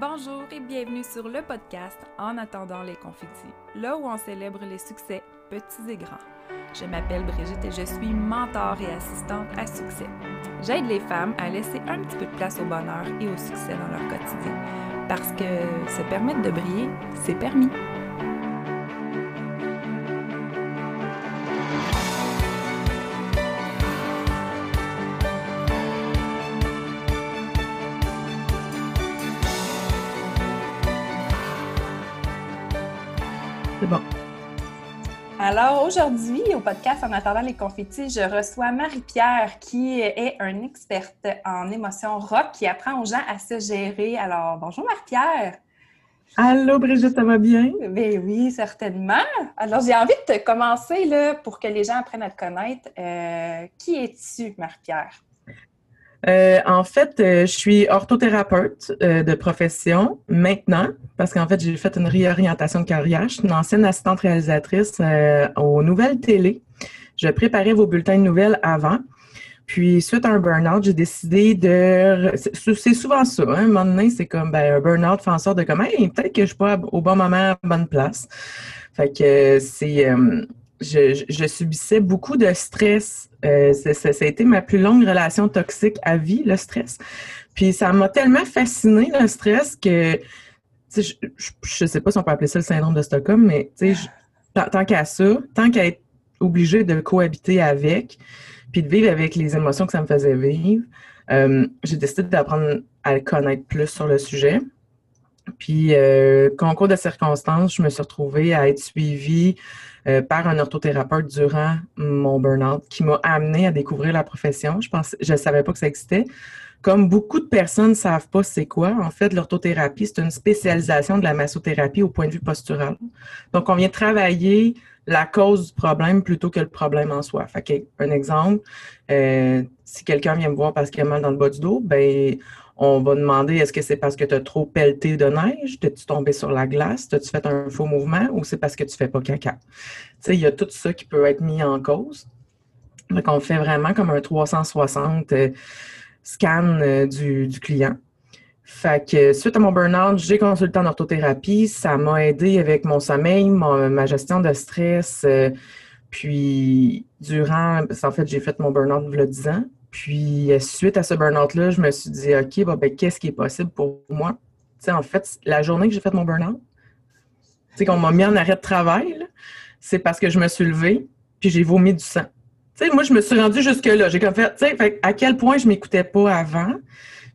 Bonjour et bienvenue sur le podcast En attendant les confettis, là où on célèbre les succès petits et grands. Je m'appelle Brigitte et je suis mentor et assistante à succès. J'aide les femmes à laisser un petit peu de place au bonheur et au succès dans leur quotidien. Parce que se permettre de briller, c'est permis. Alors aujourd'hui, au podcast En attendant les confettis, je reçois Marie-Pierre qui est une experte en émotions rock qui apprend aux gens à se gérer. Alors bonjour Marie-Pierre. Allô Brigitte, ça va bien? Ben oui, certainement. Alors j'ai envie de te commencer là, pour que les gens apprennent à te connaître. Euh, qui es-tu, Marie-Pierre? Euh, en fait, euh, je suis orthothérapeute euh, de profession maintenant, parce qu'en fait, j'ai fait une réorientation de carrière. Je suis une ancienne assistante réalisatrice aux nouvelles télé. Je préparais vos bulletins de nouvelles avant. Puis, suite à un burn-out, j'ai décidé de. C'est souvent ça. Hein? Un moment donné, c'est comme ben, un burn-out fait en sorte de comme, hey, peut-être que je suis pas au bon moment, à bonne place. Fait que c'est je, subissais beaucoup de stress. Euh, ça, a été ma plus longue relation toxique à vie, le stress. Puis ça m'a tellement fasciné, le stress, que je, je, sais pas si on peut appeler ça le syndrome de Stockholm, mais tant qu'à ça, tant qu'à être obligé de cohabiter avec, puis de vivre avec les émotions que ça me faisait vivre, euh, j'ai décidé d'apprendre à le connaître plus sur le sujet. Puis, euh, concours de circonstances, je me suis retrouvée à être suivie euh, par un orthothérapeute durant mon burn-out qui m'a amené à découvrir la profession. Je pense, je savais pas que ça existait. Comme beaucoup de personnes ne savent pas c'est quoi, en fait, l'orthothérapie, c'est une spécialisation de la massothérapie au point de vue postural. Donc, on vient travailler la cause du problème plutôt que le problème en soi. Fait un exemple, euh, si quelqu'un vient me voir parce qu'il a mal dans le bas du dos, ben on va demander est-ce que c'est parce que tu as trop pelleté de neige, t'es-tu tombé sur la glace, t'as-tu fait un faux mouvement? Ou c'est parce que tu fais pas caca? Tu sais, il y a tout ça qui peut être mis en cause. Donc, on fait vraiment comme un 360 euh, scan euh, du, client. Fait que suite à mon burn-out, j'ai consulté en orthothérapie. Ça m'a aidé avec mon sommeil, ma gestion de stress. Euh, puis, durant, en fait, j'ai fait mon burn-out il y a 10 ans. Puis, euh, suite à ce burn-out-là, je me suis dit, OK, ben, qu'est-ce qui est possible pour moi? Tu sais, en fait, la journée que j'ai fait mon burn-out, qu'on m'a mis en arrêt de travail, c'est parce que je me suis levée, puis j'ai vomi du sang. Tu sais, moi, je me suis rendue jusque-là. J'ai comme fait, tu sais, à quel point je m'écoutais pas avant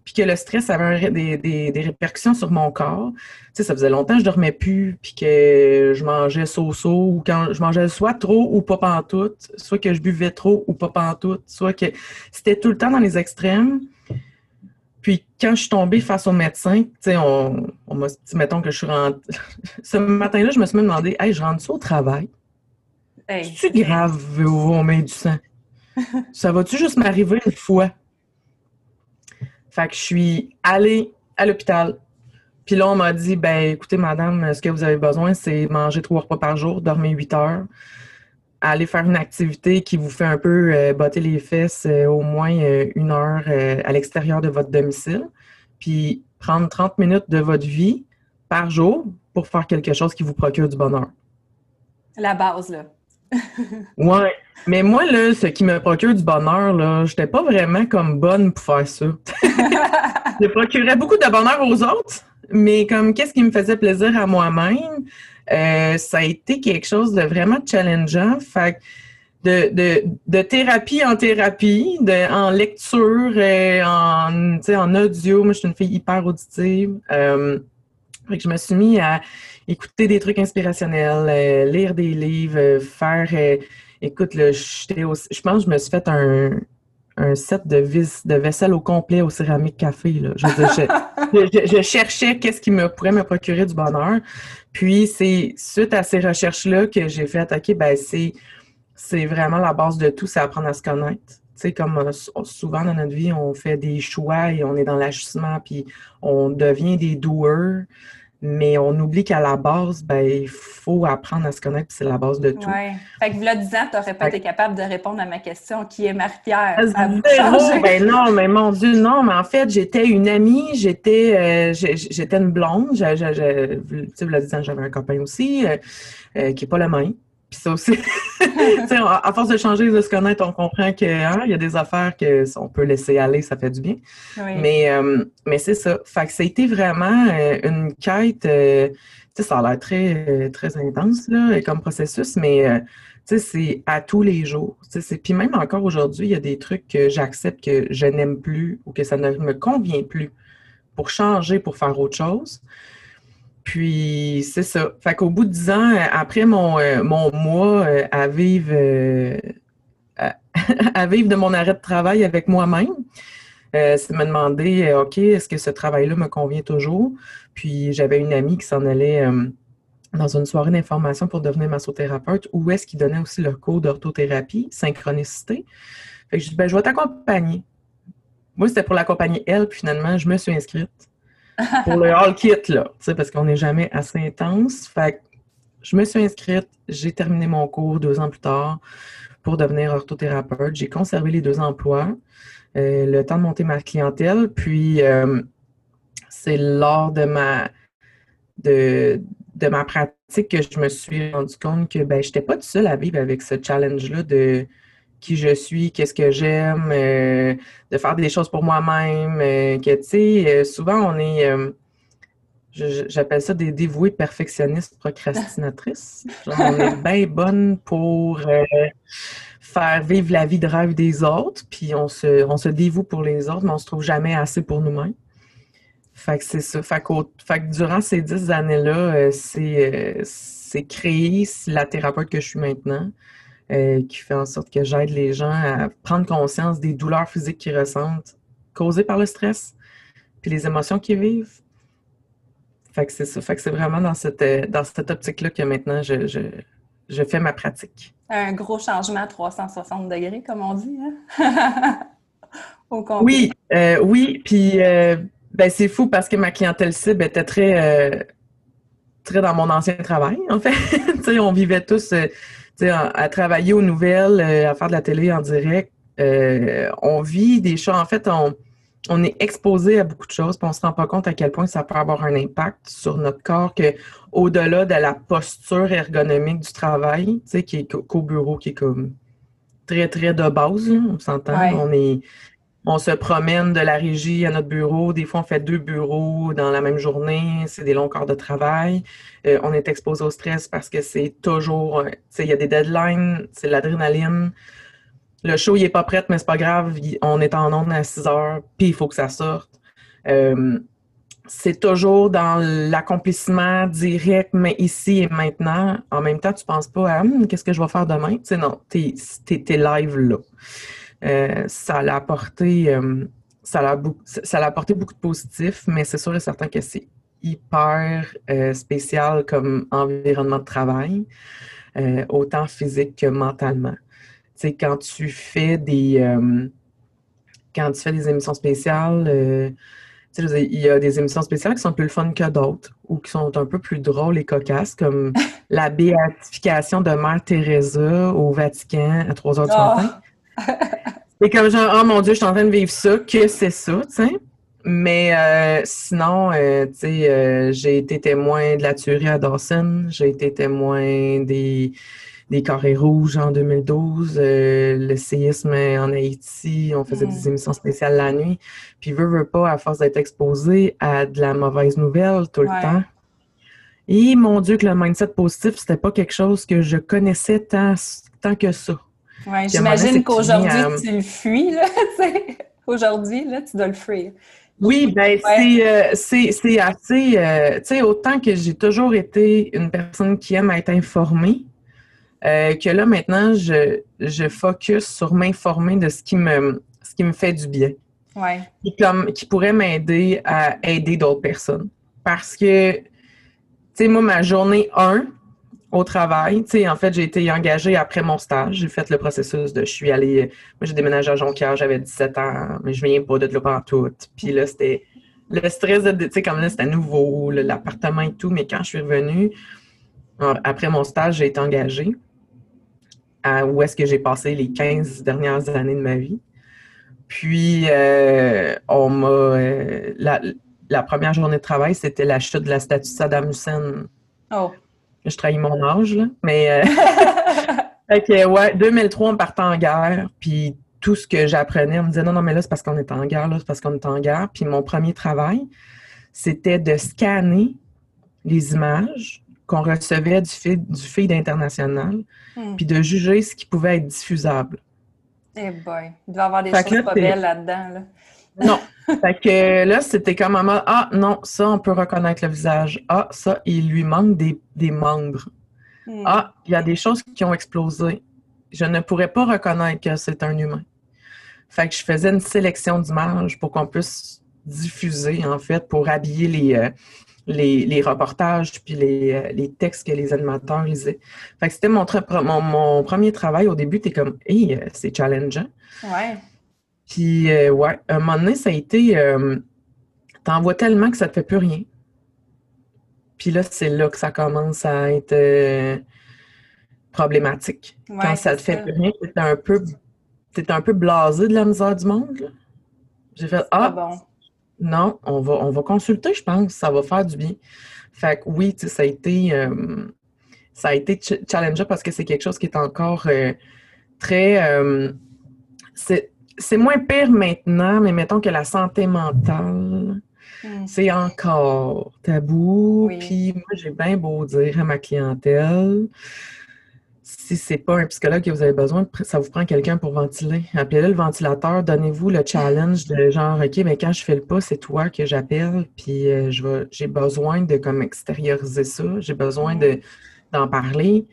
puis que le stress avait des, répercussions sur mon corps. Tu sais, ça faisait longtemps que je dormais plus, puis que je mangeais so-so, ou quand je mangeais soit trop ou pas pantoute, soit que je buvais trop ou pas pantoute, soit que c'était tout le temps dans les extrêmes. Puis quand je suis tombée face au médecin, tu sais, on, m'a dit, mettons que je suis rentrée... Ce matin-là, je me suis même demandé, hey, je rentre ça au travail? Hey. C'est-tu grave vomir du sang? ça va-tu juste m'arriver une fois? Fait que je suis allée à l'hôpital. Puis là, on m'a dit, ben écoutez, madame, ce que vous avez besoin, c'est manger trois repas par jour, dormir huit heures, aller faire une activité qui vous fait un peu euh, botter les fesses euh, au moins euh, une heure à l'extérieur de votre domicile, puis prendre 30 minutes de votre vie par jour pour faire quelque chose qui vous procure du bonheur. La base, là. Ouais. Mais moi, là, ce qui me procure du bonheur, là, j'étais pas vraiment comme bonne pour faire ça. je procurais beaucoup de bonheur aux autres, mais comme qu'est-ce qui me faisait plaisir à moi-même, euh, ça a été quelque chose de vraiment challengeant. Fait de, de, de, thérapie en thérapie, de, en lecture, euh, en, en audio. Moi, je suis une fille hyper auditive. Euh, fait que je me suis mis à écouter des trucs inspirationnels, euh, lire des livres, euh, faire. Euh, écoute, là, je pense que je me suis fait un, set de, vis, de vaisselle au complet au céramique café. Là. Je, cherchais qu'est-ce qui me pourrait me procurer du bonheur. Puis c'est suite à ces recherches-là que j'ai fait OK, ben c'est, c'est vraiment la base de tout, c'est apprendre à se connaître. Tu sais, comme souvent dans notre vie, on fait des choix et on est dans l'ajustement, puis on devient des doueurs. Mais on oublie qu'à la base, ben, il faut apprendre à se connaître, c'est la base de tout. Oui. Fait que, là, 10 ans, tu n'aurais pas été capable de répondre à ma question qui est Marie-Pierre? Ben non, mais mon Dieu, non, mais en fait, j'étais une amie, j'étais euh, j'étais une blonde. Tu sais, vous 10 ans, j'avais un copain aussi, euh, euh, qui n'est pas le même. Puis ça aussi, à force de changer, de se connaître, on comprend qu'il hein, y a des affaires que on peut laisser aller, ça fait du bien. Mais, euh, mais c'est ça. Fait que ça a été vraiment euh, une quête. Euh, ça a l'air très, très intense là, comme processus, mais c'est à tous les jours. Puis même encore aujourd'hui, il y a des trucs que j'accepte que je n'aime plus ou que ça ne me convient plus pour changer, pour faire autre chose. Puis c'est ça. Fait qu'au bout de dix ans, après mon, euh, mon mois euh, à vivre euh, à, vivre de mon arrêt de travail avec moi-même, c'est me demander OK, est-ce que ce travail-là me convient toujours? Puis j'avais une amie qui s'en allait dans une soirée d'information pour devenir massothérapeute, où est-ce qu'il donnait aussi le cours d'orthothérapie, synchronicité. Fait que je dis ben, je vais t'accompagner. Moi, c'était pour l'accompagner elle, puis finalement, je me suis inscrite pour le all kit, là, parce qu'on n'est jamais assez intense. Fait je me suis inscrite, j'ai terminé mon cours deux ans plus tard pour devenir orthothérapeute. J'ai conservé les deux emplois, euh, le temps de monter ma clientèle, puis euh, c'est lors de ma de, de, ma pratique que je me suis rendu compte que ben, je n'étais pas toute seule à vivre avec ce challenge-là de qui je suis, qu'est-ce que j'aime, euh, de faire des choses pour moi-même. Euh, que, tu sais, euh, souvent, on est, j'appelle ça des dévoués perfectionnistes procrastinatrices. on est bien bonne pour faire vivre la vie de rêve des autres, puis on se, on se dévoue pour les autres, mais on se trouve jamais assez pour nous-mêmes. Fait que c'est ça. Fait que, durant ces dix années-là, c'est créer la thérapeute que je suis maintenant. Euh, qui fait en sorte que j'aide les gens à prendre conscience des douleurs physiques qu'ils ressentent causées par le stress, puis les émotions qu'ils vivent. Fait que c'est ça. Fait que c'est vraiment dans cette, euh, dans cette optique-là que maintenant je, je, fais ma pratique. Un gros changement à 360 degrés, comme on dit. Hein? oui, euh, oui. Puis ben, c'est fou parce que ma clientèle cible était très, très dans mon ancien travail, en fait. on vivait tous à, travailler aux nouvelles, euh, à faire de la télé en direct, euh, on vit des choses. En fait, on, on est exposé à beaucoup de choses, puis on se rend pas compte à quel point ça peut avoir un impact sur notre corps que au-delà de la posture ergonomique du travail, tu sais, qui est qu'au bureau, qui est comme très, très de base, on s'entend. On est on se promène de la régie à notre bureau. Des fois, on fait deux bureaux dans la même journée. C'est des longs corps de travail. Euh, on est exposé au stress parce que c'est toujours, euh, tu sais, il y a des deadlines, c'est l'adrénaline. Le show, il n'est pas prêt, mais c'est pas grave. On est en onde à 6 heures, puis il faut que ça sorte. Euh, c'est toujours dans l'accomplissement direct, mais ici et maintenant. En même temps, tu penses pas à hum, qu'est-ce que je vais faire demain? Tu sais, non, tu live là. Euh, ça l'a apporté, euh, ça l'a, ça apporté beaucoup de positifs, mais c'est sûr et certain que c'est hyper euh, spécial comme environnement de travail, autant physique que mentalement. Tu sais, quand tu fais des quand tu fais des émissions spéciales, il y a des émissions spéciales qui sont plus fun que d'autres ou qui sont un peu plus drôles et cocasses, comme la béatification de Mère Teresa au Vatican à 3 heures du ah! matin. C'est comme genre, oh mon Dieu, je suis en train de vivre ça, que c'est ça, tu sais. Mais euh, sinon, euh, tu sais, euh, j'ai été témoin de la tuerie à Dawson, j'ai été témoin des, des carrés rouges en 2012, le séisme en Haïti, on faisait des mm. émissions spéciales la nuit. Puis, veux, veux pas, à force d'être exposé à de la mauvaise nouvelle tout le temps. Et mon Dieu, que le mindset positif, c'était pas quelque chose que je connaissais tant, tant que ça. Ouais, j'imagine qu'aujourd'hui, euh, tu le fuis, là, Aujourd'hui, là, tu dois le fuir. Oui, ben euh, c'est assez, euh, tu sais, autant que j'ai toujours été une personne qui aime être informée, que là, maintenant, je, je focus sur m'informer de ce qui me ce qui me fait du bien. Ouais. Qui, comme, qui pourrait m'aider à aider d'autres personnes. Parce que, tu sais, moi, ma journée 1, au travail. Tu sais, en fait, j'ai été engagée après mon stage. J'ai fait le processus de je suis allée. Moi, j'ai déménagé à Jonquière, j'avais 17 ans, mais je viens pas de là tout. Puis là, c'était le stress de, tu sais, comme là, c'était nouveau, l'appartement et tout, mais quand je suis revenue, après mon stage, j'ai été engagée à où est-ce que j'ai passé les 15 dernières années de ma vie. Puis, euh, on m'a. Euh, la, première journée de travail, c'était la chute de la statue de Saddam Hussein. Oh. Je trahis mon âge, là. Mais. Euh, fait que, ouais, 2003, on partait en guerre. Puis, tout ce que j'apprenais, on me disait non, non, mais là, c'est parce qu'on est en guerre, là, c'est parce qu'on est en guerre. Puis, mon premier travail, c'était de scanner les images qu'on recevait du feed, du feed international, hmm. puis de juger ce qui pouvait être diffusable. Eh boy, il doit y avoir des choses pas belles là-dedans. Là. Non. fait que là, c'était comme un ah non, ça, on peut reconnaître le visage. Ah, ça, il lui manque des, membres. Hmm. Ah, il y a des choses qui ont explosé. Je ne pourrais pas reconnaître que c'est un humain. Fait que je faisais une sélection d'images pour qu'on puisse diffuser, en fait, pour habiller les, euh, les, reportages puis euh, les, textes que les animateurs lisaient. Fait que c'était mon, mon, premier travail. Au début, tu es comme, hey, euh, c'est challengeant. Ouais. Puis, euh, ouais, un moment donné, ça a été, t'en vois tellement que ça te fait plus rien. Puis là, c'est là que ça commence à être problématique. Quand ça te fait plus rien, t'es un peu, un peu blasé de la misère du monde. J'ai fait, ah, bon. Non, on va, on va consulter, je pense. Ça va faire du bien. Fait que oui, ça a été, euh, ça a été challengeant parce que c'est quelque chose qui est encore euh, très. Euh, c'est moins pire maintenant, mais mettons que la santé mentale, hmm. c'est encore tabou. Puis moi, j'ai bien beau dire à ma clientèle si c'est pas un psychologue que vous avez besoin, ça vous prend quelqu'un pour ventiler. Appelez-le le ventilateur, donnez-vous le challenge de genre, OK, mais quand je fais le pas, c'est toi que j'appelle, puis euh, j'ai besoin de comme extérioriser ça, j'ai besoin de, d'en parler.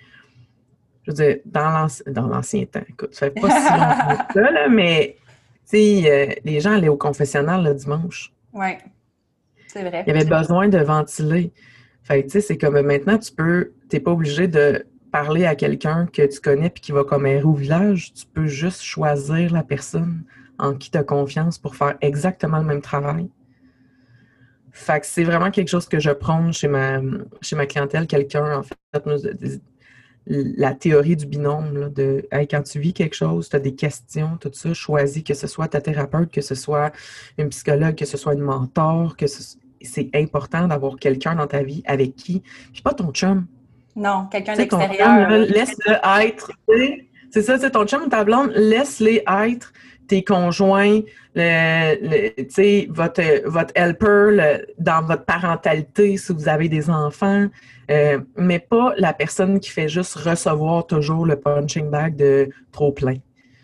Je veux dire, dans l'ancien temps, écoute, ça fait pas si longtemps que ça, là, mais tu sais, euh, les gens allaient au confessionnal le dimanche. Oui, c'est vrai. Il y avait besoin de ventiler. Fait tu sais, c'est comme maintenant, tu peux, t'es pas obligé de parler à quelqu'un que tu connais puis qui va comme au village, tu peux juste choisir la personne en qui tu as confiance pour faire exactement le même travail. Fait que c'est vraiment quelque chose que je prône chez ma, chez ma clientèle. Quelqu'un, en fait, la théorie du binôme, de quand tu vis quelque chose, tu as des questions, tout ça, choisis que ce soit ta thérapeute, que ce soit une psychologue, que ce soit une mentor, que c'est important d'avoir quelqu'un dans ta vie avec qui, puis pas ton chum, non, quelqu'un d'extérieur. Laisse-le être. C'est ça, c'est ton chum, ta blonde, laisse-les être tes conjoints, le, votre, votre helper dans votre parentalité si vous avez des enfants, euh, mais pas la personne qui fait juste recevoir toujours le punching bag de trop plein.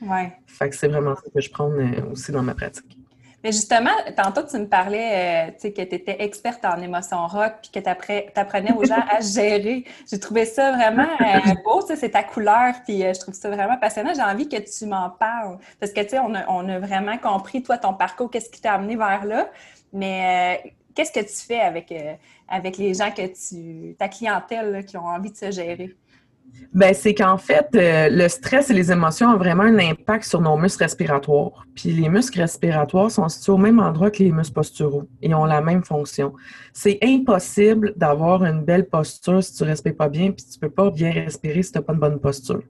Ouais. Fait que c'est vraiment ça que je prends euh, aussi dans ma pratique. Mais justement, tantôt, tu me parlais euh, tu sais, que tu étais experte en émotion rock puis que tu apprenais aux gens à gérer. J'ai trouvé ça vraiment euh, beau, c'est ta couleur, puis euh, je trouve ça vraiment passionnant. J'ai envie que tu m'en parles parce que, tu sais, on a, on a, vraiment compris, toi, ton parcours, qu'est-ce qui t'a amené vers là. Mais qu'est-ce que tu fais avec, avec les gens que tu, ta clientèle qui ont envie de se gérer? Ben, c'est qu'en fait, euh, le stress et les émotions ont vraiment un impact sur nos muscles respiratoires. Puis les muscles respiratoires sont situés au même endroit que les muscles posturaux et ont la même fonction. C'est impossible d'avoir une belle posture si tu ne respires pas bien, puis tu ne peux pas bien respirer si tu n'as pas une bonne posture.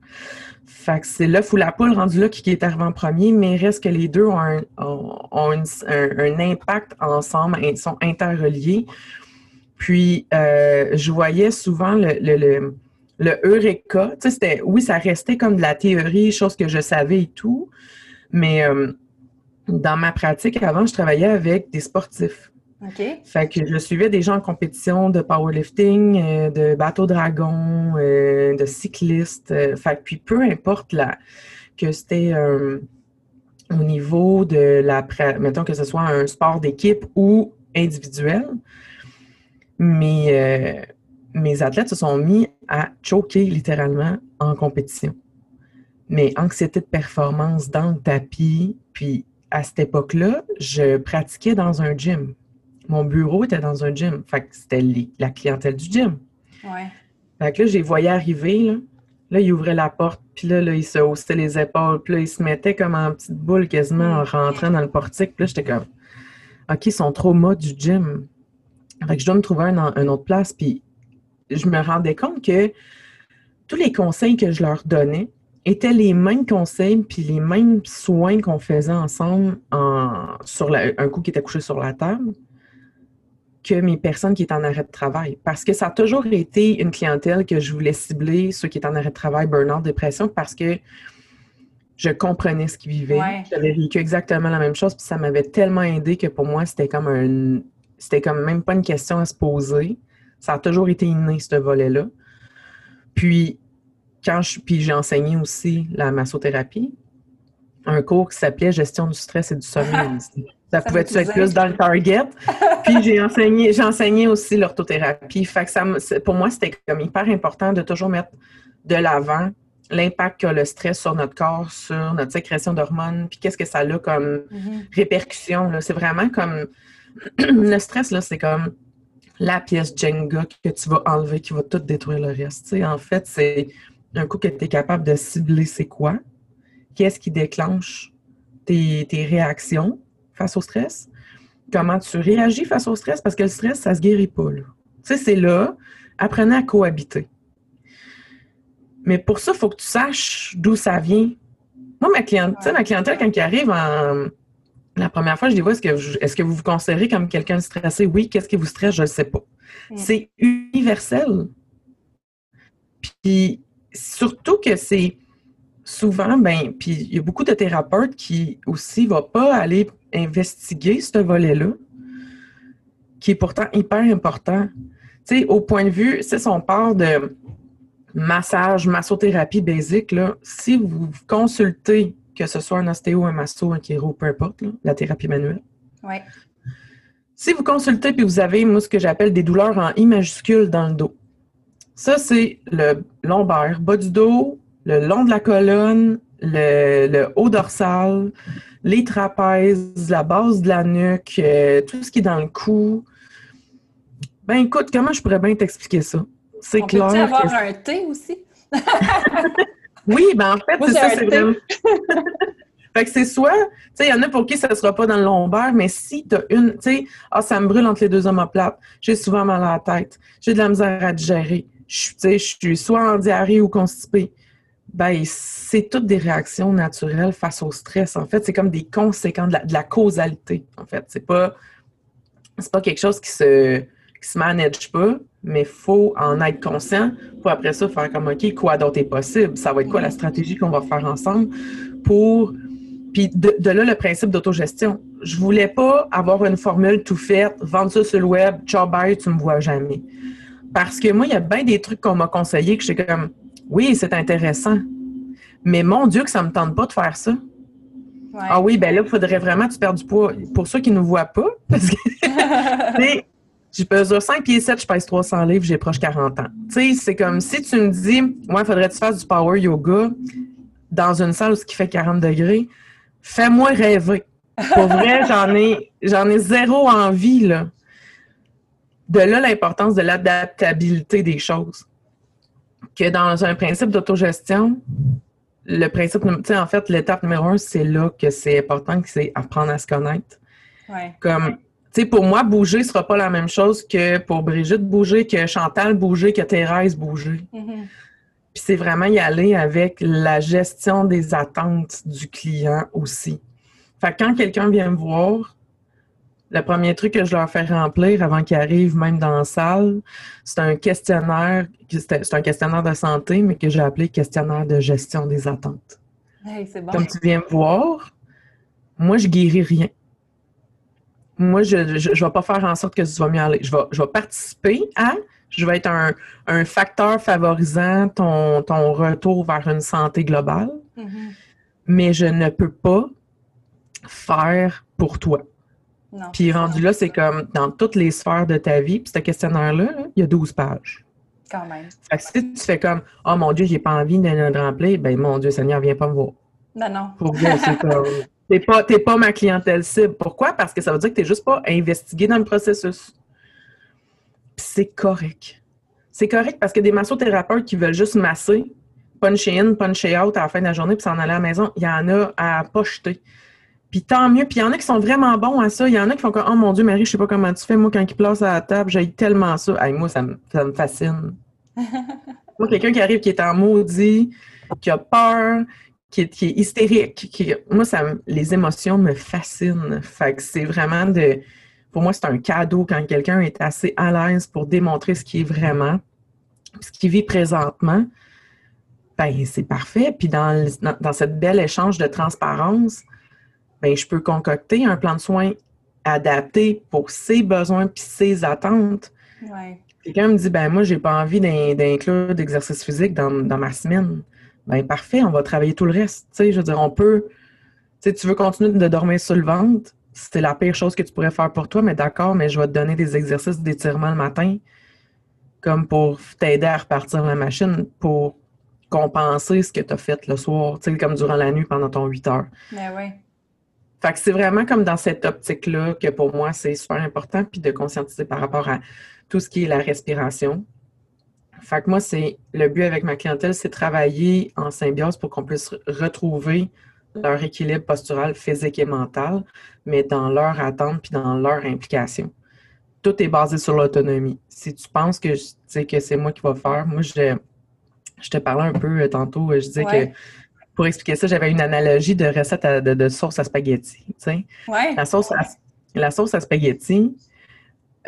Fait que c'est l'œuf ou la poule rendu là qui est arrivé en premier, mais reste que les deux ont un, impact ensemble, ils sont interreliés. Puis, euh, je voyais souvent le le Eureka, tu sais, c'était, oui, ça restait comme de la théorie, chose que je savais et tout, mais euh, dans ma pratique avant, je travaillais avec des sportifs. OK. Fait que je suivais des gens en compétition de powerlifting, euh, de bateau dragon, euh, de cyclistes. fait que puis peu importe la, que c'était au niveau de la, mettons que ce soit un sport d'équipe ou individuel, mais mes athlètes se sont mis à choquer littéralement en compétition. Mais anxiété de performance dans le tapis, puis à cette époque-là, je pratiquais dans un gym. Mon bureau était dans un gym. Fait que c'était la clientèle du gym. Ouais. Fait que là, j'ai voyé arriver, là. Là, il ouvrait la porte, puis là, là, il se haussait les épaules, puis là, il se mettait comme en petite boule quasiment en rentrant dans le portique. Puis là, j'étais comme OK, son trauma du gym. Fait que je dois me trouver un, autre place. Puis je me rendais compte que tous les conseils que je leur donnais étaient les mêmes conseils puis les mêmes soins qu'on faisait ensemble en, sur un coup qui était couché sur la table que mes personnes qui étaient en arrêt de travail. Parce que ça a toujours été une clientèle que je voulais cibler, ceux qui étaient en arrêt de travail, burn-out, dépression, parce que je comprenais ce qu'ils vivaient. J'avais vécu exactement la même chose, puis ça m'avait tellement aidé que pour moi, c'était comme un. C'était comme même pas une question à se poser. Ça a toujours été inné, ce volet-là. Puis, quand je, puis j'ai enseigné aussi la massothérapie, un cours qui s'appelait Gestion du stress et du sommeil. ça, pouvait être plus dans le target. puis j'ai enseigné, j'ai enseigné aussi l'orthothérapie. Fait que ça, pour moi, c'était comme hyper important de toujours mettre de l'avant l'impact qu'a le stress sur notre corps, sur notre sécrétion d'hormones, puis qu'est-ce que ça a comme mm-hmm. répercussion. C'est vraiment comme le stress, là, c'est comme la pièce Jenga que tu vas enlever, qui va tout détruire le reste. en fait, c'est un coup que tu es capable de cibler c'est quoi, qu'est-ce qui déclenche tes, réactions face au stress, comment tu réagis face au stress, parce que le stress, ça se guérit pas. C'est là, apprenez à cohabiter. Mais pour ça, il faut que tu saches d'où ça vient. Moi, ma, clientèle, ma clientèle, quand ils arrive en, la première fois, je dis, est-ce que, est que vous vous considérez comme quelqu'un de stressé? Oui, qu'est-ce qui vous stresse? Je ne sais pas. Mm. C'est universel. Puis surtout que c'est souvent, ben, puis il y a beaucoup de thérapeutes qui aussi ne vont pas aller investiguer ce volet-là, qui est pourtant hyper important. Tu sais, au point de vue, si on parle de massage, massothérapie basique, là, si vous consultez, que ce soit un ostéo, un masso, un chiro, peu importe, la thérapie manuelle. Si vous consultez puis vous avez, moi, ce que j'appelle des douleurs en I majuscule dans le dos, ça, c'est le lombaire, bas du dos, le long de la colonne, le, haut dorsal, les trapèzes, la base de la nuque, euh, tout ce qui est dans le cou. Ben écoute, comment je pourrais bien t'expliquer ça? C'est clair. Peut avoir un thé aussi? oui, ben en fait, c'est ça, c'est vraiment. fait que c'est soit, tu sais, il y en a pour qui ça ne sera pas dans le lombaire, mais si tu as une, tu sais, ah, ça me brûle entre les deux omoplates, j'ai souvent mal à la tête, j'ai de la misère à digérer, je, je suis soit en diarrhée ou constipée. Ben, c'est toutes des réactions naturelles face au stress. En fait, c'est comme des conséquences de la, de la causalité. En fait, c'est pas, c'est pas quelque chose qui se, qui se manage pas, mais il faut en être conscient pour après ça faire comme OK, quoi d'autre est possible? Ça va être quoi la stratégie qu'on va faire ensemble pour. Puis de, là, le principe d'autogestion. Je voulais pas avoir une formule tout faite, vendre ça sur le web, ciao, bye, tu me vois jamais. Parce que moi, il y a bien des trucs qu'on m'a conseillé que je suis comme oui, c'est intéressant. Mais mon Dieu, que ça me tente pas de faire ça. Ah oui, ben là, il faudrait vraiment que tu perdes du poids. Pour ceux qui ne nous voient pas, parce que Je pèse 5 pieds 7, je pèse 300 livres, j'ai proche 40 ans. Tu sais, c'est comme si tu me dis, ouais, faudrait que tu fasses du power yoga dans une salle où qui fait 40 degrés. Fais-moi rêver. Pour vrai, j'en ai, j'en ai zéro envie, là. De là, l'importance de l'adaptabilité des choses. Que dans un principe d'autogestion, le principe, tu sais, en fait, l'étape numéro un, c'est là que c'est important, que c'est apprendre à se connaître. Ouais. Comme, sais, pour moi, bouger ne sera pas la même chose que pour Brigitte bouger, que Chantal bouger, que Thérèse bouger. Mm-hmm. Puis c'est vraiment y aller avec la gestion des attentes du client aussi. Fait que quand quelqu'un vient me voir, le premier truc que je leur fais remplir avant qu'ils arrivent même dans la salle, c'est un questionnaire, c'est un questionnaire de santé, mais que j'ai appelé questionnaire de gestion des attentes. Comme tu viens me voir, moi, je guéris rien moi, je ne vais pas faire en sorte que tu vas mieux aller. Je vais, je vais participer à, je vais être un, facteur favorisant ton, ton, retour vers une santé globale, mm-hmm. mais je ne peux pas faire pour toi. puis rendu là, c'est comme dans toutes les sphères de ta vie. Puis ce questionnaire-là, il y a 12 pages. Quand même. Fait que si tu fais comme Oh mon Dieu, j'ai pas envie de le remplir, ben mon Dieu Seigneur, viens pas me voir. Ben non. Pour c'est comme T'es pas, pas ma clientèle cible. Pourquoi? Parce que ça veut dire que tu n'es juste pas investigué dans le processus. c'est correct. C'est correct parce que des massothérapeutes qui veulent juste masser, puncher in, puncher out à la fin de la journée puis s'en aller à la maison, il y en a à pas jeter. Puis tant mieux. Puis il y en a qui sont vraiment bons à ça. Il y en a qui font comme Oh mon Dieu, Marie, je sais pas comment tu fais. Moi, quand ils placent à la table, j'ai tellement ça. Hey, moi, ça me, ça me fascine. moi, quelqu'un qui arrive qui est en maudit, qui a peur, qui est, hystérique, qui, moi, ça, les émotions me fascinent. Fait que c'est vraiment de. Pour moi, c'est un cadeau quand quelqu'un est assez à l'aise pour démontrer ce qui est vraiment, ce qu'il vit présentement. Ben, c'est parfait. Puis dans, dans, dans cette belle échange de transparence, ben, je peux concocter un plan de soins adapté pour ses besoins puis ses attentes. Ouais. Quelqu'un me dit, ben moi, j'ai pas envie d'inclure d'exercice physique dans, ma semaine. Ben parfait, on va travailler tout le reste. Tu sais, je veux dire, on peut. Tu sais, tu veux continuer de dormir sur le ventre, c'est la pire chose que tu pourrais faire pour toi, mais d'accord, mais je vais te donner des exercices d'étirement le matin, comme pour t'aider à repartir la machine, pour compenser ce que tu as fait le soir, tu sais, comme durant la nuit pendant ton 8 heures. Ben oui. Fait que c'est vraiment comme dans cette optique-là que pour moi, c'est super important, puis de conscientiser par rapport à tout ce qui est la respiration. Fait que moi, c'est le but avec ma clientèle, c'est travailler en symbiose pour qu'on puisse retrouver leur équilibre postural physique et mental, mais dans leur attente puis dans leur implication. Tout est basé sur l'autonomie. Si tu penses que, que c'est moi qui vais faire, moi, je, je te parlais un peu euh, tantôt, je disais que pour expliquer ça, j'avais une analogie de recette de, sauce à spaghetti. La, sauce à, la sauce à spaghetti,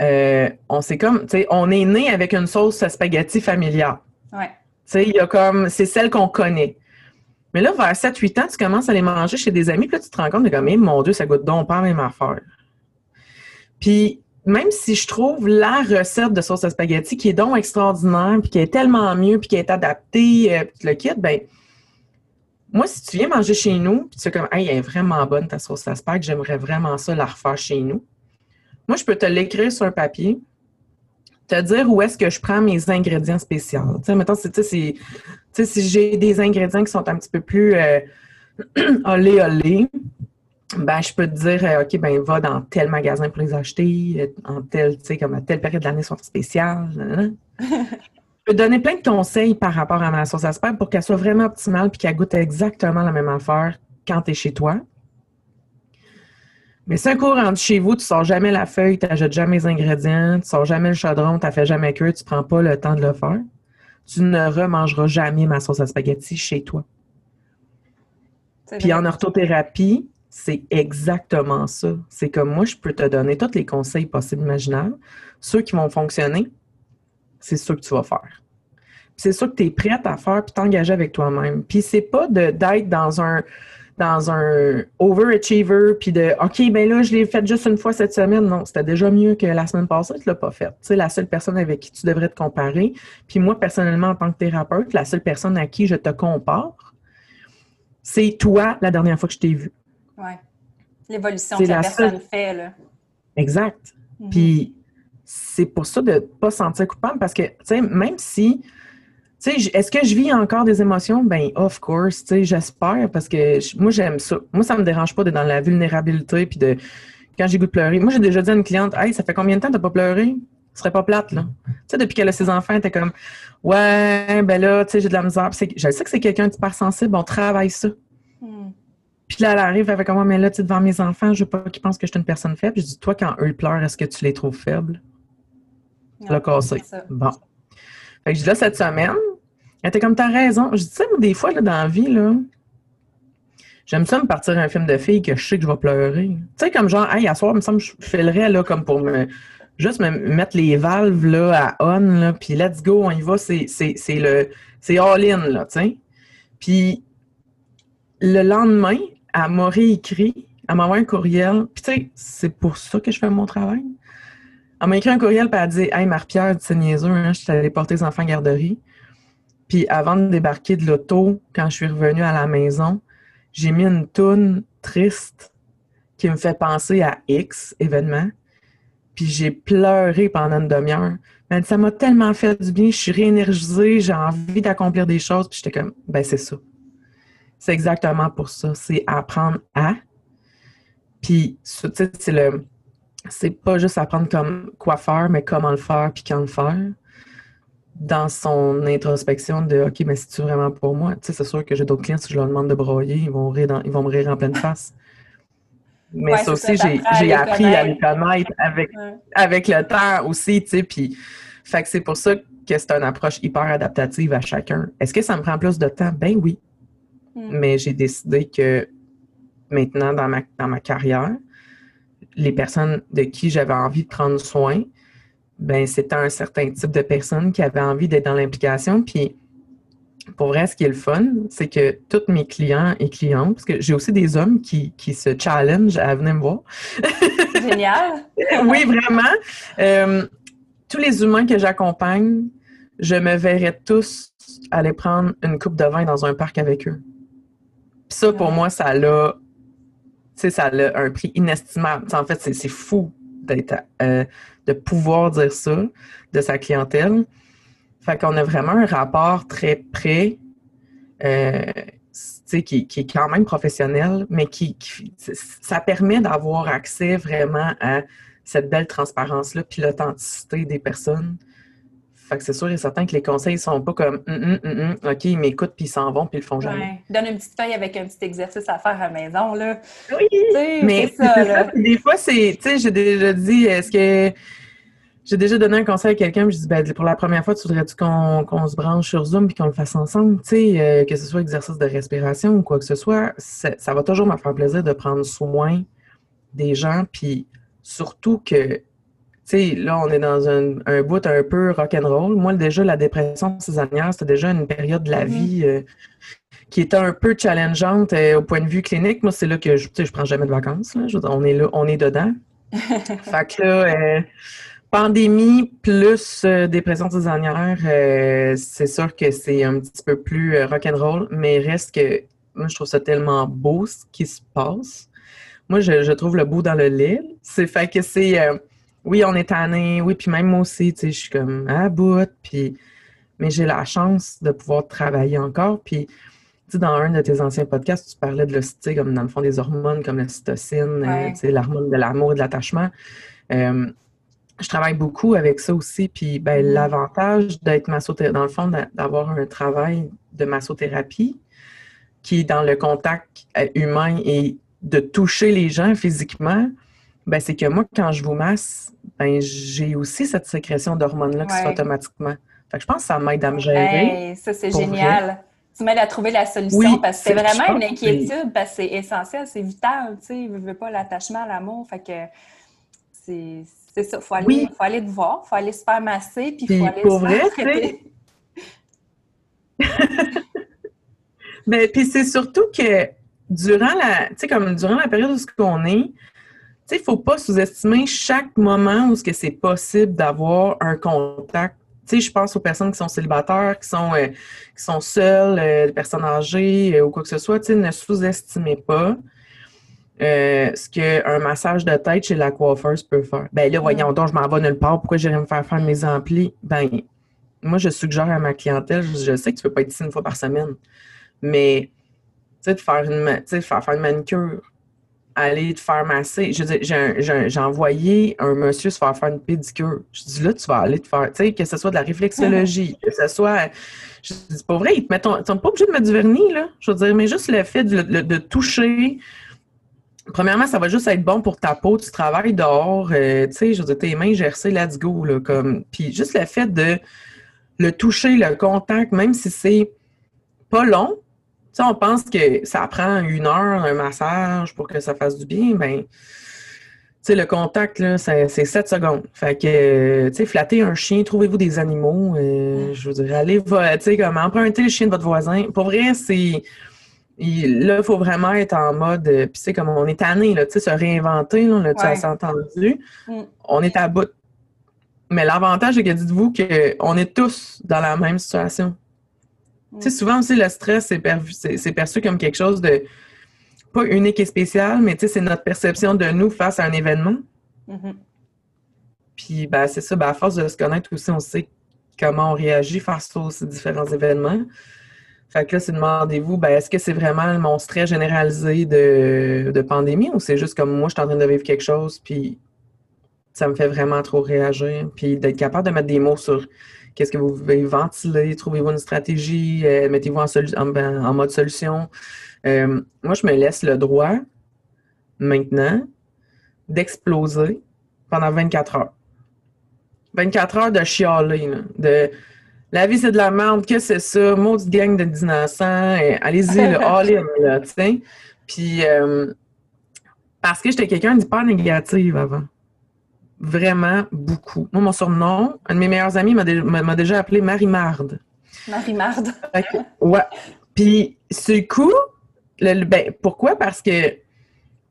euh, on sait comme, on est né avec une sauce à spaghetti familiale. Il y a comme, c'est celle qu'on connaît. Mais là, vers 7-8 ans, tu commences à les manger chez des amis, puis là, tu te rends compte de comme, mon Dieu, ça goûte donc pas la même affaire. Puis, même si je trouve la recette de sauce à spaghetti qui est donc extraordinaire, puis qui est tellement mieux, puis qui est adaptée, euh, puis le kit, ben moi, si tu viens manger chez nous, puis tu es comme, hey, elle est vraiment bonne ta sauce à spag, j'aimerais vraiment ça la refaire chez nous. Moi, je peux te l'écrire sur un papier, te dire où est-ce que je prends mes ingrédients spéciaux. Tu sais, mettons, si j'ai des ingrédients qui sont un petit peu plus euh, olé olé, ben, je peux te dire, euh, OK, ben, va dans tel magasin pour les acheter, euh, en tel, tu sais, comme à telle période de l'année sont spéciales. Je peux donner plein de conseils par rapport à ma sauce à pour qu'elle soit vraiment optimale puis qu'elle goûte exactement la même affaire quand tu es chez toi. Mais si un coup rentre chez vous, tu sors jamais la feuille, tu n'ajoutes jamais les ingrédients, tu sors jamais le chaudron, tu fait jamais cuire, tu prends pas le temps de le faire, tu ne remangeras jamais ma sauce à spaghetti chez toi. Puis en orthothérapie, c'est exactement ça. C'est comme moi, je peux te donner tous les conseils possibles imaginables, ceux qui vont fonctionner, c'est ça que tu vas faire. C'est ça que tu es prête à faire puis t'engager avec toi-même. Puis c'est pas d'être dans un dans un overachiever puis de OK, ben là, je l'ai fait juste une fois cette semaine. Non, c'était déjà mieux que la semaine passée, tu l'as pas fait. Tu sais, la seule personne avec qui tu devrais te comparer. Puis moi, personnellement, en tant que thérapeute, la seule personne à qui je te compare, c'est toi la dernière fois que je t'ai vu. Oui. L'évolution que la, personne fait, là. Exact. Mm-hmm. Puis c'est pour ça de ne pas se sentir coupable parce que, tu sais, même si, est-ce que je vis encore des émotions? Ben, of course, tu sais, j'espère parce que moi, j'aime ça. Moi, ça me dérange pas d'être dans la vulnérabilité puis de, quand j'ai goût de pleurer. Moi, j'ai déjà dit à une cliente, hey, ça fait combien de temps que t'as pas pleuré? Ce serait pas plate, là. Tu sais, depuis qu'elle a ses enfants, t'es comme, ouais, ben là, tu sais, j'ai de la misère. je sais que c'est quelqu'un d'hypersensible, on travaille ça. Hmm. Puis là, elle arrive, fait comme, mais là, tu devant mes enfants, je veux pas qu'ils pensent que je suis une personne faible. Je dis, toi, quand eux pleurent, est-ce que tu les trouves faibles? le cassé. Bon. Fait que je dis là, cette semaine, elle était comme, t'as raison. Je dis, sais, des fois, là, dans la vie, là, j'aime ça me partir un film de filles que je sais que je vais pleurer. Tu sais, comme genre, hey, à soir, il me semble que je filerais, là, comme pour me, juste me mettre les valves, là, à on, là, puis let's go, on y va, c'est, le, c'est all-in, là, tu sais. Puis, le lendemain, elle m'a réécrit, elle m'a envoyé un courriel, puis tu sais, c'est pour ça que je fais mon travail. Elle m'a écrit un courriel, puis elle a dit Hey, Marie-Pierre, c'est niaiseux, hein, je suis allée porter les enfants en garderie. Puis avant de débarquer de l'auto, quand je suis revenue à la maison, j'ai mis une toune triste qui me fait penser à X événement. Puis j'ai pleuré pendant une demi-heure. Ça m'a tellement fait du bien, je suis réénergisée, j'ai envie d'accomplir des choses. Puis j'étais comme, ben c'est ça. C'est exactement pour ça. C'est apprendre à. Puis, tu sais, c'est le c'est pas juste apprendre comme quoi faire, mais comment le faire puis quand le faire. Dans son introspection de OK, mais c'est-tu vraiment pour moi? Tu sais, c'est sûr que j'ai d'autres clients, si je leur demande de broyer, ils vont, rire ils vont me rire en pleine face. Mais ça aussi, j'ai appris à les connaître avec, avec le temps aussi, tu sais. Puis, fait que c'est pour ça que c'est une approche hyper adaptative à chacun. Est-ce que ça me prend plus de temps? Ben oui. Hmm. Mais j'ai décidé que maintenant, dans ma, dans ma carrière, les personnes de qui j'avais envie de prendre soin, ben c'était un certain type de personnes qui avaient envie d'être dans l'implication. Puis, pour vrai, ce qui est le fun, c'est que tous mes clients et clientes, parce que j'ai aussi des hommes qui, se challenge à venir me voir. Génial! oui, vraiment. Euh, tous les humains que j'accompagne, je me verrais tous aller prendre une coupe de vin dans un parc avec eux. Puis ça, pour moi, ça a, ça a un prix inestimable. en fait, c'est fou d'être, euh, de pouvoir dire ça de sa clientèle. Fait qu'on a vraiment un rapport très près, euh, qui, qui, est quand même professionnel, mais qui, ça permet d'avoir accès vraiment à cette belle transparence-là, puis l'authenticité des personnes. Fait que c'est sûr et certain que les conseils sont pas comme hum, hum, hum, OK, ils m'écoutent puis ils s'en vont puis ils le font jamais. Donne une petite feuille avec un petit exercice à faire à la maison, là. Oui, mais ça, des fois, c'est, tu sais, j'ai déjà dit, est-ce que j'ai déjà donné un conseil à quelqu'un, je dis ben, pour la première fois, tu voudrais-tu qu'on se branche sur Zoom puis qu'on le fasse ensemble, tu sais, euh, que ce soit exercice de respiration ou quoi que ce soit, ça va toujours me faire plaisir de prendre soin des gens, puis surtout que, sais, là, on est dans un, un bout un peu rock'n'roll. Moi, déjà, la dépression saisonnière, c'était déjà une période de la mm-hmm. vie euh, qui était un peu challengeante euh, au point de vue clinique. Moi, c'est là que je, je prends jamais de vacances. Là. on est là, on est dedans. fait que là, Pandémie plus euh, dépression saisonnière, euh, c'est sûr que c'est un petit peu plus euh, rock'n'roll, mais reste que moi, je trouve ça tellement beau ce qui se passe. Moi, je, trouve le beau dans le lait. C'est fait que c'est. Oui, on est tanné, oui, puis même moi aussi, tu sais, je suis comme à bout, puis. Mais j'ai la chance de pouvoir travailler encore, puis. Tu sais, dans un de tes anciens podcasts, tu parlais de l'hostie, comme dans le fond des hormones, comme la cytocine, tu sais, l'hormone de l'amour et de l'attachement je travaille beaucoup avec ça aussi. Puis ben, mm. l'avantage d'être massothérapeute, dans le fond, d'avoir un travail de massothérapie qui est dans le contact euh, humain et de toucher les gens physiquement, ben, c'est que moi, quand je vous masse, ben, j'ai aussi cette sécrétion d'hormones-là qui se fait automatiquement. Fait que je pense que ça m'aide à me gérer. ça, c'est génial. Tu m'aides à trouver la solution parce que c'est vraiment une inquiétude, parce que c'est essentiel, c'est vital, tu sais, je veux pas l'attachement, l'amour, fait que c'est c'est ça, il faut aller, faut aller te voir, il faut aller se faire masser, puis il faut aller se faire traiter. Mais puis c'est surtout que durant la, tu sais, comme durant la période où on est, tu sais, il faut pas sous-estimer chaque moment où c'est possible d'avoir un contact. Tu sais, je pense aux personnes qui sont célibataires, qui sont, euh, qui sont seules, euh, les personnes âgées euh, ou quoi que ce soit. Tu sais, ne sous-estimez pas euh, ce qu'un massage de tête chez la coiffeuse peut faire. Ben là, voyons donc, je m'en vais nulle part, pourquoi j'irais me faire faire mes amplis? Ben, moi, je suggère à ma clientèle, je, sais que tu ne peux pas être ici une fois par semaine, mais tu sais, de faire une, faire, faire une manicure, aller te faire masser. Je j'ai envoyé un monsieur se faire faire une pédicure. Je dis là, tu vas aller te faire, tu sais, que ce soit de la réflexologie, que ce soit. Je dis, pas vrai, ils te mettent, pas obligé de mettre du vernis, là. Je veux dire, mais juste le fait de toucher, Premièrement, ça va juste être bon pour ta peau. Tu travailles dehors, euh, tu sais, je veux dire, tes mains gercées, let's go. Là, comme... Puis juste le fait de le toucher, le contact, même si c'est pas long, sais, on pense que ça prend une heure, un massage pour que ça fasse du bien, ben, tu sais, le contact, là, c'est 7 secondes. Fait que, tu sais, flatter un chien, trouvez-vous des animaux, euh, je veux dire, allez, tu sais, comme emprunter le chien de votre voisin. Pour vrai, c'est là, il faut vraiment être en mode, euh, puis c'est comme on est tanné, là, tu sais, se réinventer, là, là tu as entendu? Mm. On est à bout. Mais l'avantage, c'est que dites-vous qu'on est tous dans la même situation. Tu sais, souvent aussi, le stress, c'est perçu comme quelque chose de pas unique et spécial, mais tu sais, c'est notre perception de nous face à un événement. Mm-hmm. Puis, ben, c'est ça, ben, à force de se connaître aussi, on sait comment on réagit face aux différents événements. Fait que là, c'est demandez-vous, ben, est-ce que c'est vraiment mon stress généralisé de, pandémie ou c'est juste comme moi, je suis en train de vivre quelque chose, puis ça me fait vraiment trop réagir. Puis d'être capable de mettre des mots sur qu'est-ce que vous voulez ventiler, trouvez-vous une stratégie, euh, mettez-vous en, ben, en, mode solution? Euh, moi, je me laisse le droit maintenant, d'exploser pendant 24 heures. 24 heures de chialer, de la vie c'est de la merde, que c'est ça, maudite gang de 1900, allez-y, all-in, là. Puis, euh, parce que j'étais quelqu'un d'hyper négative avant. Vraiment beaucoup. Moi, mon surnom, un de mes meilleurs amis m'a déjà appelé Marie-Marde. Marie-Marde. ouais. Puis, ce coup, le, ben, pourquoi? Parce que, tu